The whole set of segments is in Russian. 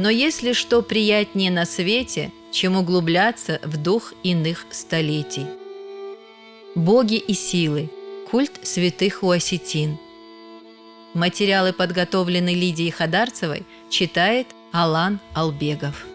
Но если что приятнее на свете, чем углубляться в дух иных столетий. Боги и силы. Культ святых у осетин. Материалы подготовлены Лидией Хадарцевой, читает Алан Албегов.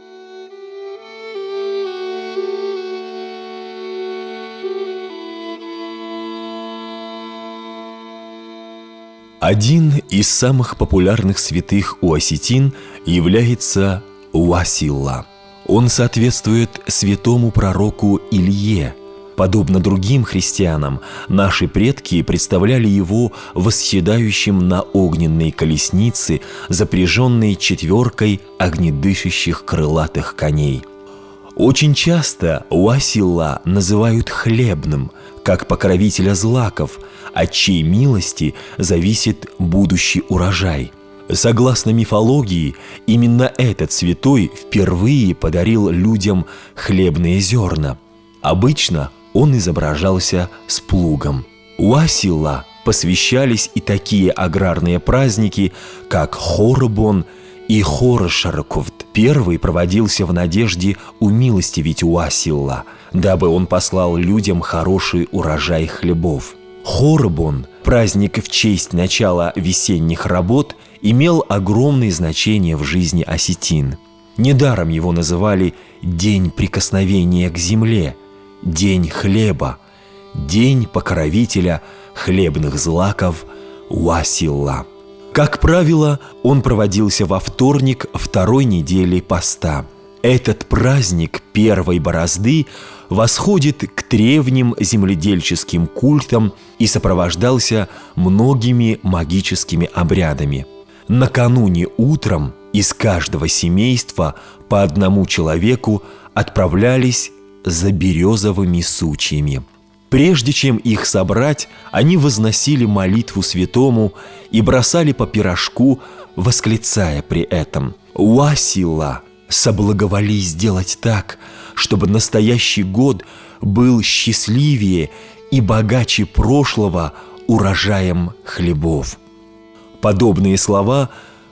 Один из самых популярных святых у осетин является Уасилла. Он соответствует святому пророку Илье. Подобно другим христианам, наши предки представляли его восседающим на огненной колеснице, запряженной четверкой огнедышащих крылатых коней. Очень часто Уасилла называют хлебным, как покровителя злаков – от чьей милости зависит будущий урожай. Согласно мифологии, именно этот святой впервые подарил людям хлебные зерна. Обычно он изображался с плугом. У Асила посвящались и такие аграрные праздники, как Хорбон и Хорошарковт. Первый проводился в надежде умилостивить Уасилла, дабы он послал людям хороший урожай хлебов. Хорбон, праздник в честь начала весенних работ, имел огромное значение в жизни осетин. Недаром его называли «день прикосновения к земле», «день хлеба», «день покровителя хлебных злаков» Уасилла. Как правило, он проводился во вторник второй недели поста – этот праздник первой борозды восходит к древним земледельческим культам и сопровождался многими магическими обрядами. Накануне утром из каждого семейства по одному человеку отправлялись за березовыми сучьями. Прежде чем их собрать, они возносили молитву святому и бросали по пирожку, восклицая при этом «Уасила!» соблаговоли сделать так, чтобы настоящий год был счастливее и богаче прошлого урожаем хлебов. Подобные слова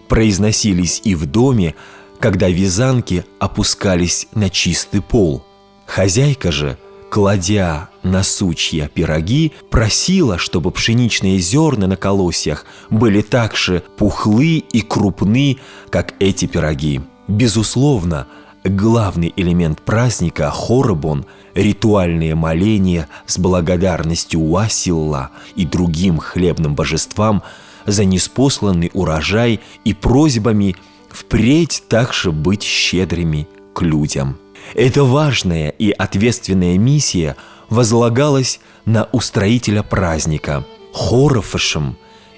произносились и в доме, когда вязанки опускались на чистый пол. Хозяйка же, кладя на сучья пироги, просила, чтобы пшеничные зерна на колосьях были так же пухлы и крупны, как эти пироги. Безусловно, главный элемент праздника – хорабон – ритуальные моления с благодарностью Уасилла и другим хлебным божествам за неспосланный урожай и просьбами впредь также быть щедрыми к людям. Эта важная и ответственная миссия возлагалась на устроителя праздника – Хорофашем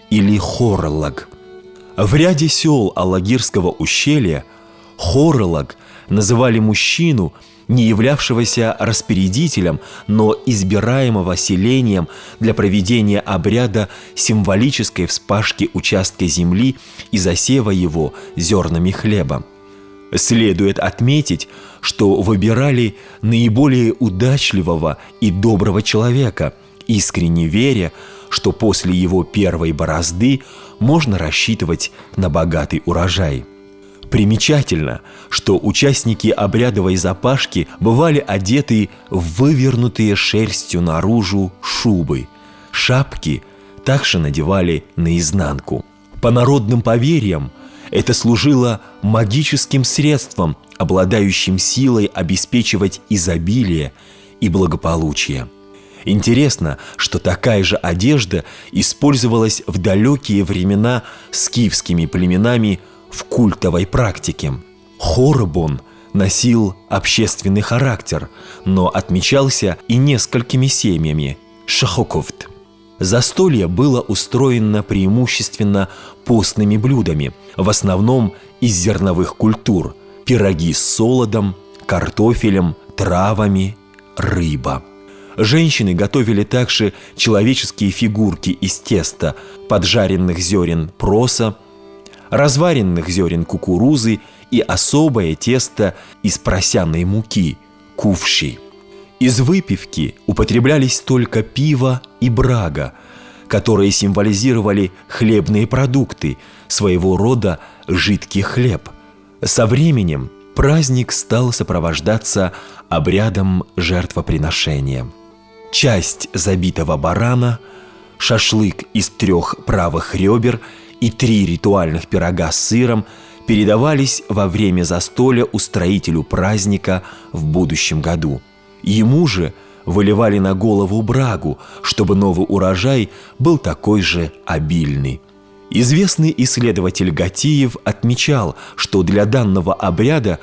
или Хорлаг. В ряде сел Алагирского ущелья – Хоролог называли мужчину, не являвшегося распорядителем, но избираемого селением для проведения обряда символической вспашки участка земли и засева его зернами хлеба. Следует отметить, что выбирали наиболее удачливого и доброго человека, искренне веря, что после его первой борозды можно рассчитывать на богатый урожай – Примечательно, что участники обрядовой запашки бывали одеты в вывернутые шерстью наружу шубы. Шапки также надевали наизнанку. По народным поверьям, это служило магическим средством, обладающим силой обеспечивать изобилие и благополучие. Интересно, что такая же одежда использовалась в далекие времена скифскими племенами – в культовой практике. Хорбон носил общественный характер, но отмечался и несколькими семьями – шахоковт. Застолье было устроено преимущественно постными блюдами, в основном из зерновых культур – пироги с солодом, картофелем, травами, рыба. Женщины готовили также человеческие фигурки из теста, поджаренных зерен проса, разваренных зерен кукурузы и особое тесто из просяной муки – кувши. Из выпивки употреблялись только пиво и брага, которые символизировали хлебные продукты, своего рода жидкий хлеб. Со временем праздник стал сопровождаться обрядом жертвоприношения. Часть забитого барана, шашлык из трех правых ребер и три ритуальных пирога с сыром передавались во время застолья устроителю праздника в будущем году. Ему же выливали на голову брагу, чтобы новый урожай был такой же обильный. Известный исследователь Гатиев отмечал, что для данного обряда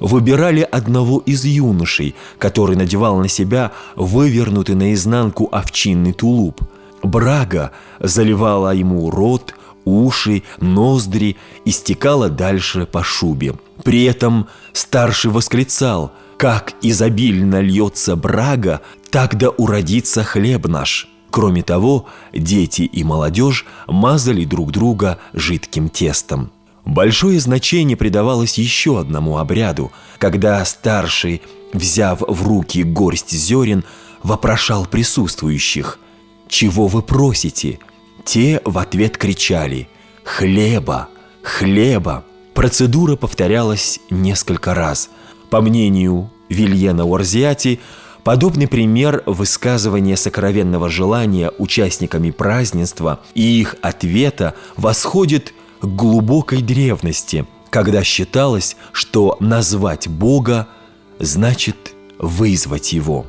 выбирали одного из юношей, который надевал на себя вывернутый наизнанку овчинный тулуп. Брага заливала ему рот, уши, ноздри и стекала дальше по шубе. При этом старший восклицал «Как изобильно льется брага, тогда уродится хлеб наш». Кроме того, дети и молодежь мазали друг друга жидким тестом. Большое значение придавалось еще одному обряду, когда старший, взяв в руки горсть зерен, вопрошал присутствующих «Чего вы просите?» Те в ответ кричали «Хлеба! Хлеба!» Процедура повторялась несколько раз. По мнению Вильена Уорзиати, Подобный пример высказывания сокровенного желания участниками празднества и их ответа восходит к глубокой древности, когда считалось, что назвать Бога значит вызвать Его.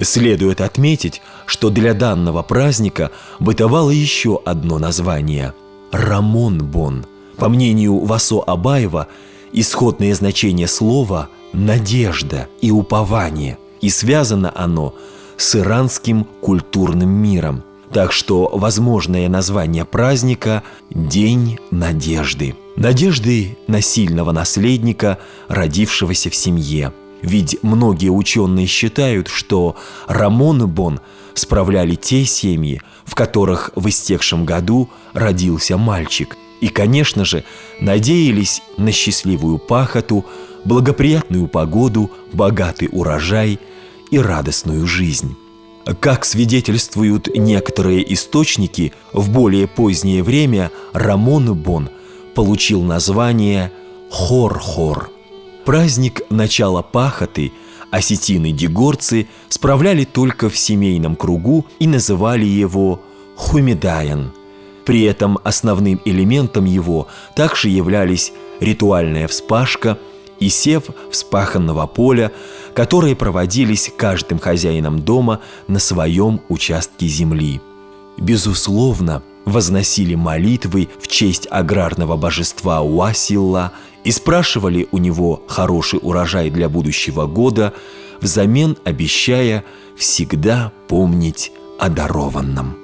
Следует отметить, что для данного праздника бытовало еще одно название – Рамон-Бон. По мнению Васо Абаева, исходное значение слова – надежда и упование – и связано оно с иранским культурным миром. Так что возможное название праздника – День надежды. Надежды на сильного наследника, родившегося в семье. Ведь многие ученые считают, что Рамон и Бон справляли те семьи, в которых в истекшем году родился мальчик. И, конечно же, надеялись на счастливую пахоту, благоприятную погоду, богатый урожай – и радостную жизнь. Как свидетельствуют некоторые источники, в более позднее время Рамон Бон получил название Хор-Хор. Праздник начала пахоты осетины-дегорцы справляли только в семейном кругу и называли его Хумидаян. При этом основным элементом его также являлись ритуальная вспашка и сев вспаханного поля, которые проводились каждым хозяином дома на своем участке земли. Безусловно, возносили молитвы в честь аграрного божества Уасилла и спрашивали у него хороший урожай для будущего года, взамен обещая всегда помнить о дарованном.